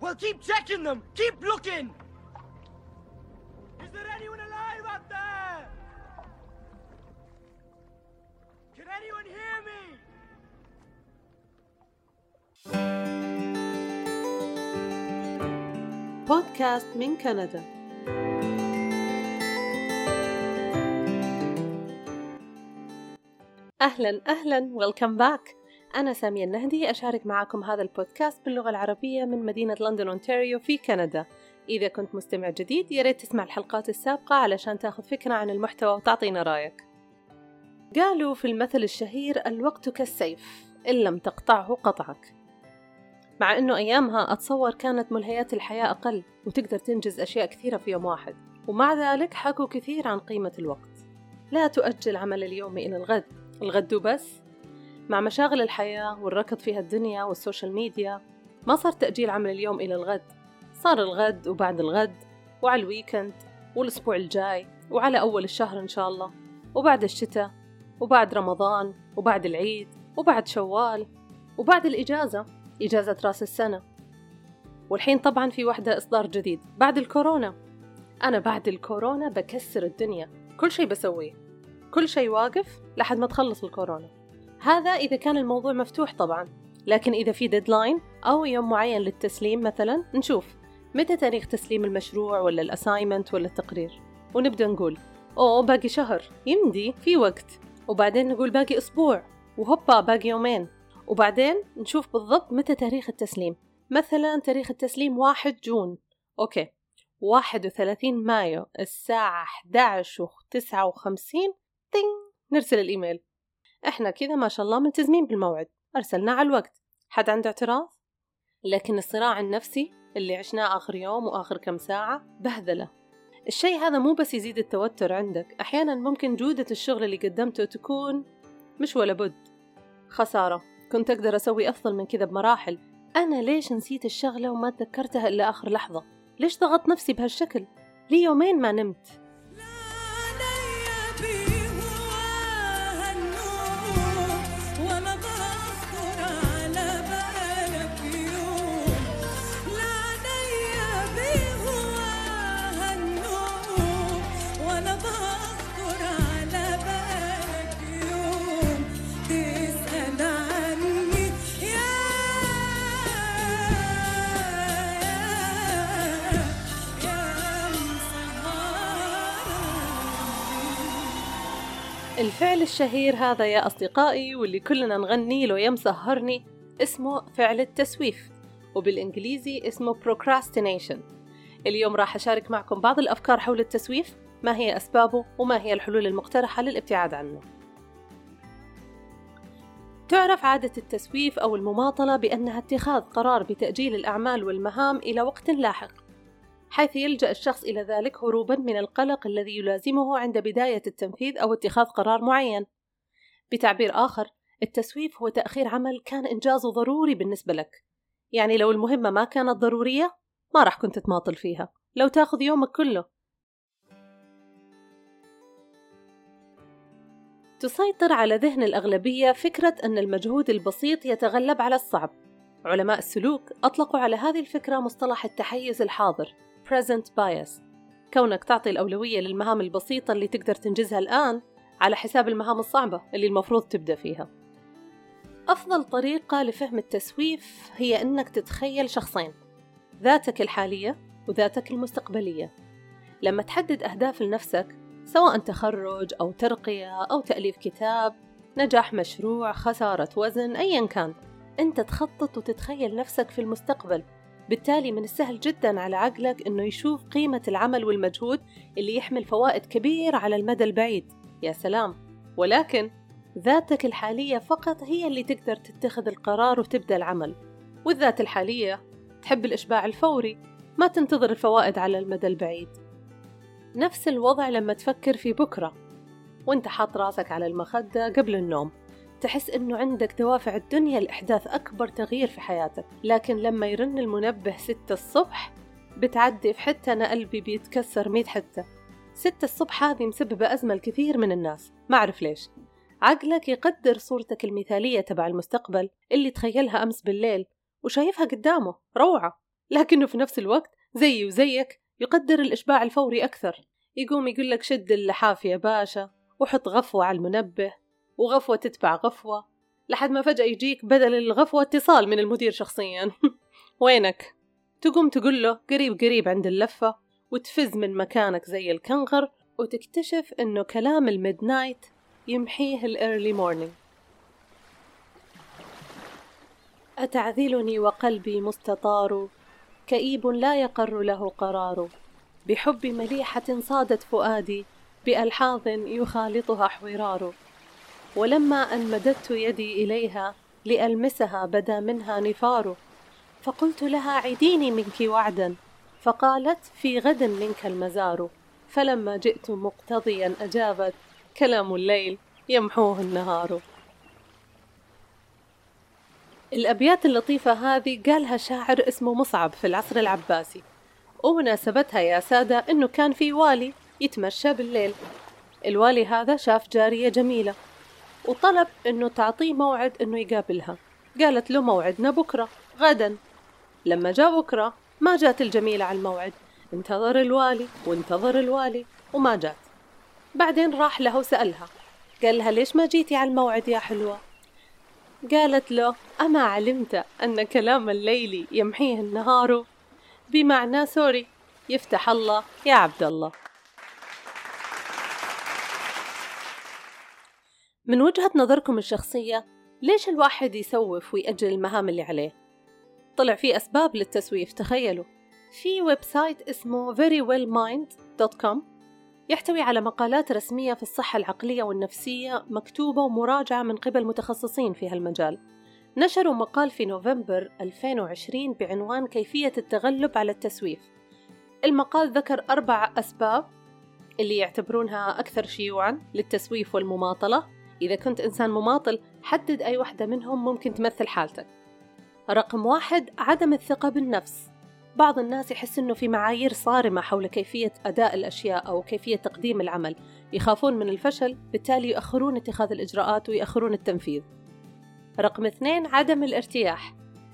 Well, keep checking them. Keep looking. Is there anyone alive out there? Can anyone hear me? بودكاست من كندا أهلا أهلا ويلكم باك أنا سامية النهدي أشارك معكم هذا البودكاست باللغة العربية من مدينة لندن أونتاريو في كندا. إذا كنت مستمع جديد يا ريت تسمع الحلقات السابقة علشان تاخذ فكرة عن المحتوى وتعطينا رأيك. قالوا في المثل الشهير الوقت كالسيف إن لم تقطعه قطعك. مع أنه أيامها أتصور كانت ملهيات الحياة أقل وتقدر تنجز أشياء كثيرة في يوم واحد. ومع ذلك حكوا كثير عن قيمة الوقت. لا تؤجل عمل اليوم إلى الغد. الغد بس مع مشاغل الحياة والركض فيها الدنيا وال social media ما صار تأجيل عمل اليوم إلى الغد. صار الغد وبعد الغد وعلى ال weekend والأسبوع الجاي وعلى أول الشهر إن شاء الله وبعد الشتاء وبعد رمضان وبعد العيد وبعد شوال وبعد الإجازة إجازة رأس السنة. والحين طبعا في واحدة إصدار جديد بعد الكورونا. أنا بعد الكورونا بكسر الدنيا. كل شيء بسويه. كل شيء واقف لحد ما تخلص الكورونا. هذا إذا كان الموضوع مفتوح طبعا لكن إذا في deadline أو يوم معين للتسليم مثلا نشوف متى تاريخ تسليم المشروع ولا ال assignment ولا التقرير. ونبدأ نقول أوه باقي شهر. يمدي في وقت. وبعدين نقول باقي أسبوع. وهوبا باقي يومين. وبعدين نشوف بالضبط متى تاريخ التسليم. مثلا تاريخ التسليم واحد June. Okay. واحد وثلاثين مايو الساعة 11 وتسعة وخمسين. تين نرسل الإيميل. إحنا كذا ما شاء الله ملتزمين بالموعد. أرسلنا على الوقت. حد عنده اعتراض؟ لكن الصراع النفسي اللي عشناه آخر يوم وآخر كم ساعة بهذلة. الشيء هذا مو بس يزيد التوتر عندك. أحيانا ممكن جودة الشغل اللي قدمته تكون مش ولا بد. خسارة. كنت أقدر أسوي أفضل من كذا بمراحل. أنا ليش نسيت الشغلة وما تذكرتها إلا آخر لحظة؟ ليش ضغطت نفسي بهالشكل؟ لي يومين ما نمت. الفعل الشهير هذا يا أصدقائي واللي كلنا نغني له يا مسهرني اسمه فعل التسويف وبالإنجليزي اسمه procrastination. اليوم راح أشارك معكم بعض الأفكار حول التسويف ما هي أسبابه وما هي الحلول المقترحة للابتعاد عنه. تعرف عادة التسويف أو المماطلة بأنها اتخاذ قرار بتأجيل الأعمال والمهام إلى وقت لاحق. حيث يلجأ الشخص إلى ذلك هروبا من القلق الذي يلازمه عند بداية التنفيذ أو اتخاذ قرار معين. بتعبير آخر، التسويف هو تأخير عمل كان إنجازه ضروري بالنسبة لك. يعني لو المهمة ما كانت ضرورية، ما راح كنت تماطل فيها، لو تأخذ يومك كله. تسيطر على ذهن الأغلبية فكرة أن المجهود البسيط يتغلب على الصعب. علماء السلوك أطلقوا على هذه الفكرة مصطلح التحيز الحاضر present bias. كونك تعطي الأولوية للمهام البسيطة اللي تقدر تنجزها الآن على حساب المهام الصعبة اللي المفروض تبدأ فيها. أفضل طريقة لفهم التسويف هي أنك تتخيل شخصين ذاتك الحالية وذاتك المستقبلية. لما تحدد أهداف لنفسك سواء تخرج أو ترقية أو تأليف كتاب نجاح مشروع خسارة وزن أيا كان أنت تخطط وتتخيل نفسك في المستقبل. بالتالي من السهل جدا على عقلك أنه يشوف قيمة العمل والمجهود اللي يحمل فوائد كبيرة على المدى البعيد. يا سلام! ولكن ذاتك الحالية فقط هي اللي تقدر تتخذ القرار وتبدأ العمل. والذات الحالية تحب الإشباع الفوري ما تنتظر الفوائد على المدى البعيد. نفس الوضع لما تفكر في بكرة وانت حاط راسك على المخدة قبل النوم. تحس إنه عندك دوافع الدنيا لإحداث أكبر تغيير في حياتك. لكن لما يرن المنبه ستة الصبح بتعدي في حتة أنا قلبي بيتكسر ميت حتة. ستة الصبح هذه مسببة أزمة لكثير من الناس. ما أعرف ليش. عقلك يقدر صورتك المثالية تبع المستقبل اللي تخيلها أمس بالليل وشايفها قدامه روعة. لكنه في نفس الوقت زيي وزيك يقدر الإشباع الفوري أكثر. يقوم يقول لك شد اللحاف يا باشا وحط غفوة على المنبه. وغفوة تتبع غفوة لحد ما فجأة يجيك بدل الغفوة اتصال من المدير شخصيا. وينك؟ تقوم تقول له قريب قريب عند اللفة وتفز من مكانك زي الكنغر وتكتشف إنه كلام ال midnight يمحيه ال early morning أتعذلني وقلبي مستطار؟ كئيب لا يقر له قرار. بحب مليحة صادت فؤادي بألحاظ يخالطها احورار ولما أن مددت يدي إليها لألمسها بدا منها نفار فقلت لها عديني منك وعدا فقالت في غد منك المزار فلما جئت مقتضيا أجابت كلام الليل يمحوه النهار. الأبيات اللطيفة هذه قالها شاعر اسمه مصعب في العصر العباسي. ومناسبتها يا سادة إنه كان في والي يتمشى بالليل. الوالي هذا شاف جارية جميلة. وطلب إنه تعطيه موعد إنه يقابلها. قالت له موعدنا بكرة غدا. لما جاء بكرة ما جات الجميلة على الموعد. انتظر الوالي وانتظر الوالي وما جات. بعدين راح له وسألها قال لها ليش ما جيتي على الموعد يا حلوة؟ قالت له أما علمت أن كلام الليل يمحيه النهار. بمعنى سوري يفتح الله يا عبد الله. من وجهة نظركم الشخصية ليش الواحد يسوف ويأجل المهام اللي عليه؟ طلع في أسباب للتسويف تخيلوا. في website اسمه verywellmind.com يحتوي على مقالات رسمية في الصحة العقلية والنفسية مكتوبة ومراجعة من قبل متخصصين في هالمجال. نشروا مقال في نوفمبر 2020 بعنوان كيفية التغلب على التسويف. المقال ذكر أربع أسباب اللي يعتبرونها أكثر شيوعا للتسويف والمماطلة. إذا كنت إنسان مماطل حدد أي واحدة منهم ممكن تمثل حالتك. رقم واحد عدم الثقة بالنفس. بعض الناس يحس أنه في معايير صارمة حول كيفية أداء الأشياء أو كيفية تقديم العمل. يخافون من الفشل بالتالي يؤخرون اتخاذ الإجراءات ويأخرون التنفيذ. رقم اثنين عدم الارتياح.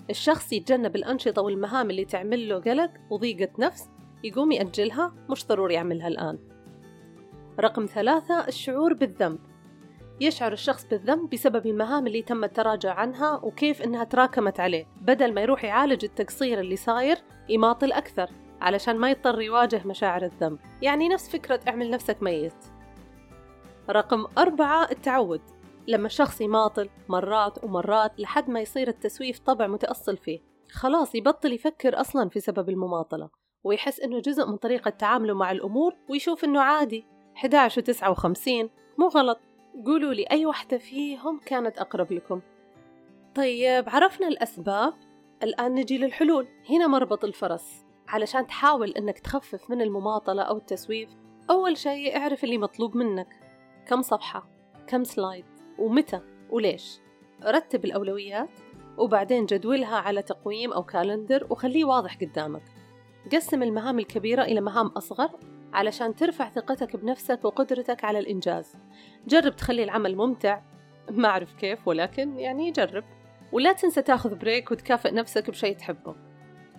الشخص يتجنب الأنشطة والمهام اللي تعمل له قلق وضيقة نفس يقوم يأجلها مش ضروري يعملها الآن. رقم ثلاثة الشعور بالذنب. يشعر الشخص بالذنب بسبب المهام اللي تم التراجع عنها وكيف إنها تراكمت عليه بدل ما يروح يعالج التقصير اللي صاير يماطل أكثر علشان ما يضطر يواجه مشاعر الذنب. يعني نفس فكرة اعمل نفسك ميت. رقم أربعة التعود. لما الشخص يماطل مرات ومرات لحد ما يصير التسويف طبع متأصل فيه. خلاص يبطل يفكر أصلا في سبب المماطلة ويحس إنه جزء من طريقة تعامله مع الأمور ويشوف إنه عادي. 11 و59 مو غلط. قولوا لي أي واحدة فيهم كانت أقرب لكم؟ طيب عرفنا الأسباب. الآن نجي للحلول. هنا مربط الفرس. علشان تحاول أنك تخفف من المماطلة أو التسويف أول شيء اعرف اللي مطلوب منك. كم صفحة؟ كم سلايد؟ ومتى؟ وليش؟ رتب الأولويات وبعدين جدولها على تقويم أو calendar وخليه واضح قدامك. قسم المهام الكبيرة إلى مهام أصغر علشان ترفع ثقتك بنفسك وقدرتك على الإنجاز. جرب تخلي العمل ممتع. ما أعرف كيف ولكن يعني جرب. ولا تنسى تاخذ break وتكافئ نفسك بشيء تحبه.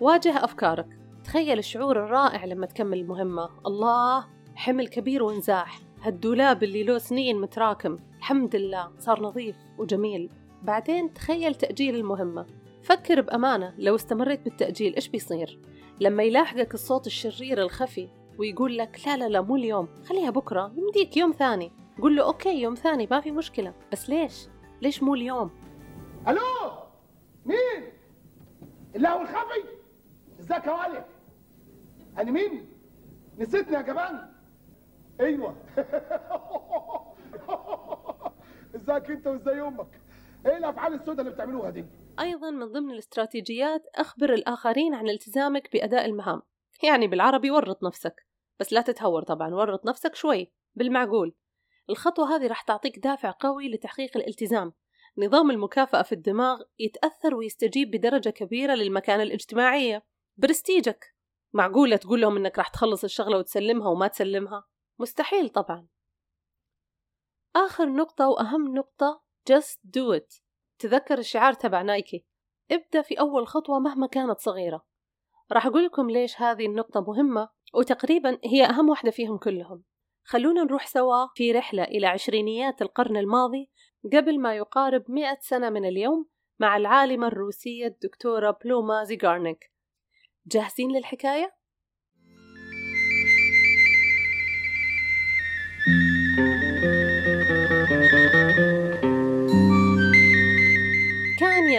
واجه أفكارك. تخيل الشعور الرائع لما تكمل المهمة الله حمل كبير وانزاح. هالدولاب اللي له سنين متراكم. الحمد لله صار نظيف وجميل. بعدين تخيل تأجيل المهمة. فكر بأمانة لو استمريت بالتأجيل إيش بيصير؟ لما يلاحقك الصوت الشرير الخفي. ويقول لك لا لا لا مو اليوم خليها بكرة يمديك يوم ثاني. قول له أوكي يوم ثاني ما في مشكلة. بس ليش؟ ليش مو اليوم؟ ألو؟ مين؟ الله الخفي؟ إزيك يا ولد أنا مين؟ نسيتني يا جبان. أيوه. إزيك أنت وإزاي أمك إيه الأفعال السوداء اللي بتعملوها دي؟ أيضا من ضمن الاستراتيجيات أخبر الآخرين عن التزامك بأداء المهام. يعني بالعربي ورط نفسك. بس لا تتهور طبعا ورط نفسك شوي. بالمعقول. الخطوة هذه راح تعطيك دافع قوي لتحقيق الالتزام. نظام المكافأة في الدماغ يتأثر ويستجيب بدرجة كبيرة للمكانة الاجتماعية. برستيجك. معقولة تقول لهم إنك راح تخلص الشغلة وتسلمها وما تسلمها؟ مستحيل طبعا. آخر نقطة وأهم نقطة just do it. تذكر الشعار تبع نايكي. ابدأ في أول خطوة مهما كانت صغيرة. راح أقول لكم ليش هذه النقطة مهمة وتقريبا هي أهم واحدة فيهم كلهم خلونا نروح سوا في رحلة إلى عشرينيات القرن الماضي قبل ما يقارب مئة سنة من اليوم مع العالمة الروسية الدكتورة بلوما زيغارنيك جاهزين للحكاية؟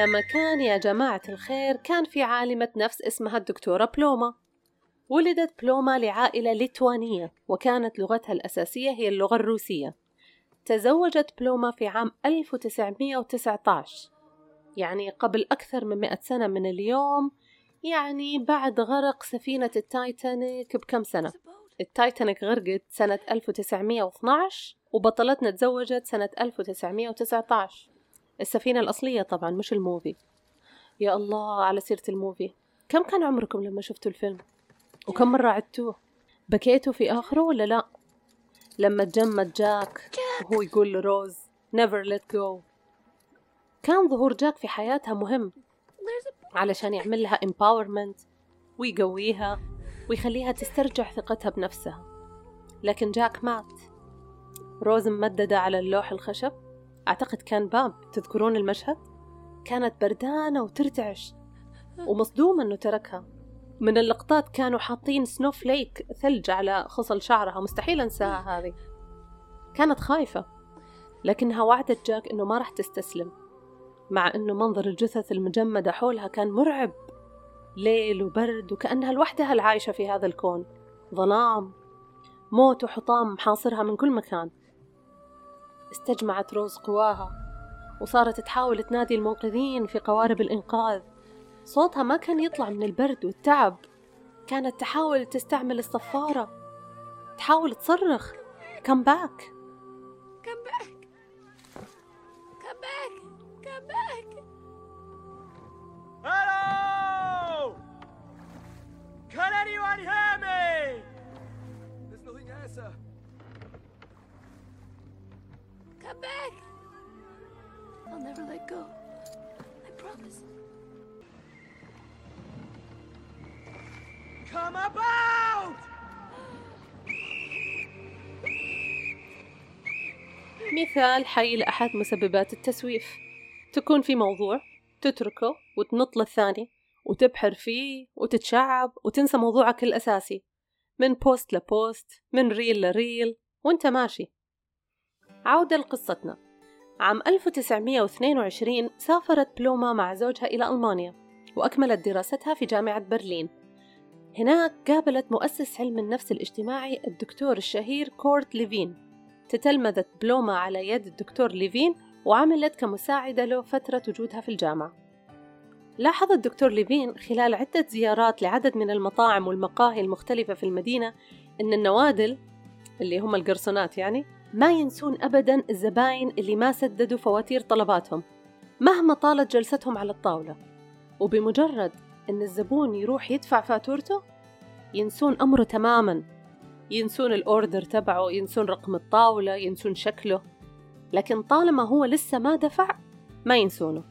مكان يا جماعة الخير كان في عالمة نفس اسمها الدكتورة بلوما. ولدت بلوما لعائلة ليتوانية وكانت لغتها الأساسية هي اللغة الروسية. تزوجت بلوما في عام 1919 يعني قبل أكثر من مئة سنة من اليوم يعني بعد غرق سفينة التايتانيك بكم سنة؟ التايتانيك غرقت سنة 1912 وبطلتنا تزوجت سنة 1919 السفينة الأصلية طبعا مش ال movie. يا الله على سيرة ال movie. كم كان عمركم لما شفتوا الفيلم؟ وكم مرة عدتوه؟ بكيتوا في آخره ولا لا؟ لما تجمد جاك وهو يقول لروز never let go. كان ظهور جاك في حياتها مهم علشان يعمل لها empowerment ويقويها ويخليها تسترجع ثقتها بنفسها. لكن جاك مات. روز ممددة على اللوح الخشب. أعتقد كان باب تذكرون المشهد؟ كانت بردانة وترتعش ومصدومة أنه تركها. من اللقطات كانوا حاطين سنوفليك ثلج على خصل شعرها مستحيل أنساها هذه. كانت خايفة لكنها وعدت جاك أنه ما راح تستسلم مع أنه منظر الجثث المجمدة حولها كان مرعب. ليل وبرد وكأنها لوحدها العايشة في هذا الكون. ظلام موت وحطام محاصرها من كل مكان. استجمعت روز قواها وصارت تحاول تنادي المنقذين في قوارب الإنقاذ صوتها ما كان يطلع من البرد والتعب كانت تحاول تستعمل الصفارة تحاول تصرخ come back Come back! Come back! Come back! Hello! Can anyone hear me? There's nothing here, sir. Come back! I'll never let go. I promise. Come back! مثال حي لأحد مسببات التسويف تكون في موضوع تتركه وتنط للثاني وتبحر فيه وتتشعب وتنسى موضوعك الأساسي من post ل post من reel ل reel وانت ماشي عودة لقصتنا. عام 1922 سافرت بلوما مع زوجها إلى ألمانيا وأكملت دراستها في جامعة برلين. هناك قابلت مؤسس علم النفس الاجتماعي الدكتور الشهير كورت ليفين. تتلمذت بلوما على يد الدكتور ليفين وعملت كمساعدة له فترة وجودها في الجامعة. لاحظ الدكتور ليفين خلال عدة زيارات لعدد من المطاعم والمقاهي المختلفة في المدينة أن النوادل اللي هم القرصنات يعني ما ينسون أبدا الزباين اللي ما سددوا فواتير طلباتهم مهما طالت جلستهم على الطاولة. وبمجرد أن الزبون يروح يدفع فاتورته ينسون أمره تماما. ينسون الأوردر تبعه ينسون رقم الطاولة ينسون شكله. لكن طالما هو لسه ما دفع ما ينسونه.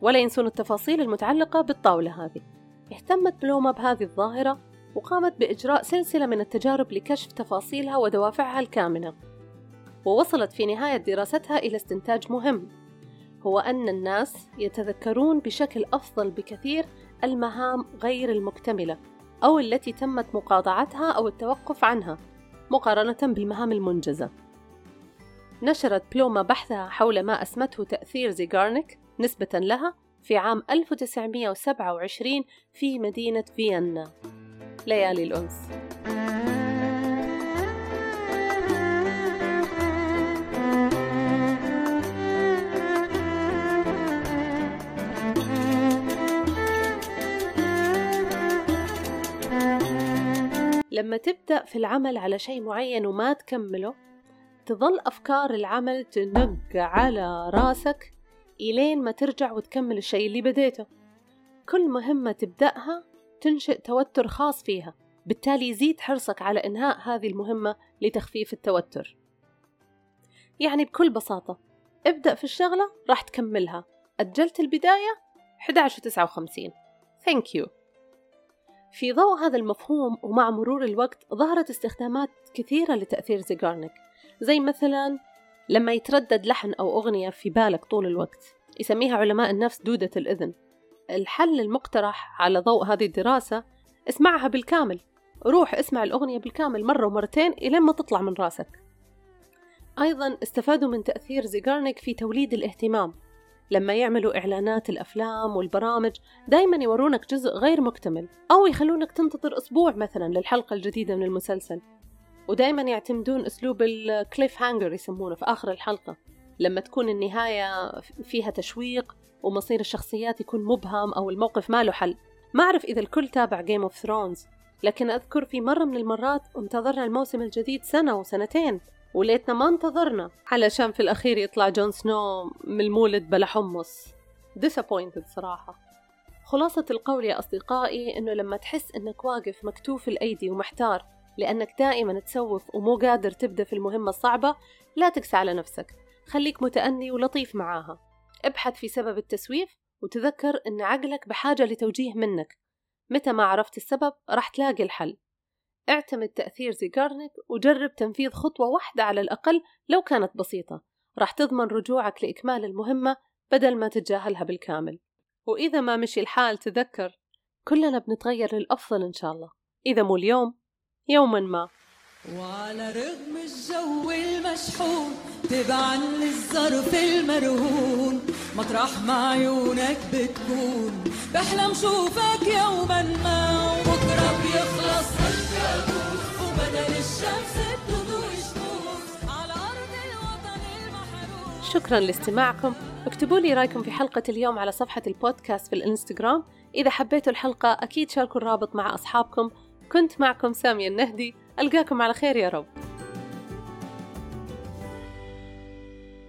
ولا ينسون التفاصيل المتعلقة بالطاولة هذه. اهتمت بلوما بهذه الظاهرة وقامت بإجراء سلسلة من التجارب لكشف تفاصيلها ودوافعها الكامنة. ووصلت في نهاية دراستها إلى استنتاج مهم هو أن الناس يتذكرون بشكل أفضل بكثير المهام غير المكتملة أو التي تمت مقاطعتها أو التوقف عنها مقارنة بالمهام المنجزة. نشرت بلوما بحثها حول ما أسمته تأثير زيغارنيك نسبة لها في عام 1927 في مدينة فيينا. ليالي الأنس. لما تبدأ في العمل على شيء معين وما تكمله تظل أفكار العمل تنق على راسك إلين ما ترجع وتكمل الشيء اللي بديته. كل مهمة تبدأها تنشئ توتر خاص فيها بالتالي يزيد حرصك على إنهاء هذه المهمة لتخفيف التوتر. يعني بكل بساطة ابدأ في الشغلة راح تكملها. أجلت البداية 11 و59 Thank you. في ضوء هذا المفهوم ومع مرور الوقت ظهرت استخدامات كثيرة لتأثير زيغارنيك زي مثلا لما يتردد لحن أو أغنية في بالك طول الوقت يسميها علماء النفس دودة الإذن. الحل المقترح على ضوء هذه الدراسة اسمعها بالكامل روح اسمع الأغنية بالكامل مرة ومرتين إلين ما تطلع من راسك. أيضا استفادوا من تأثير زيغارنيك في توليد الاهتمام لما يعملوا إعلانات الأفلام والبرامج دايما يورونك جزء غير مكتمل أو يخلونك تنتظر أسبوع مثلا للحلقة الجديدة من المسلسل. ودايما يعتمدون أسلوب ال cliffhanger يسمونه في آخر الحلقة. لما تكون النهاية فيها تشويق ومصير الشخصيات يكون مبهم أو الموقف ما له حل. ما أعرف إذا الكل تابع Game of Thrones لكن أذكر في مرة من المرات انتظرنا الموسم الجديد سنة وسنتين. وليتنا ما انتظرنا. علشان في الأخير يطلع جون سنو من المولد بلا حمص. Disappointed صراحة. خلاصة القول يا أصدقائي إنه لما تحس إنك واقف مكتوف الأيدي ومحتار لأنك دائما تسوف ومو قادر تبدأ في المهمة الصعبة لا تقسى على نفسك. خليك متأني ولطيف معاها. ابحث في سبب التسويف وتذكر إن عقلك بحاجة لتوجيه منك. متى ما عرفت السبب راح تلاقي الحل. اعتمد تأثير زيغارنيك وجرب تنفيذ خطوة واحدة على الأقل لو كانت بسيطة. راح تضمن رجوعك لإكمال المهمة بدل ما تتجاهلها بالكامل. وإذا ما مشي الحال تذكر كلنا بنتغير للأفضل إن شاء الله. إذا مو اليوم يوما ما. وعلى رغم الجو المشحون تبعا للظرف المرهون مطرح ما عيونك بتكون. بحلم شوفك يوما ما. شكرا لاستماعكم. اكتبوا لي رأيكم في حلقة اليوم على صفحة البودكاست في الإنستغرام. إذا حبيتوا الحلقة أكيد شاركوا الرابط مع أصحابكم. كنت معكم سامية النهدي. ألقاكم على خير يا رب.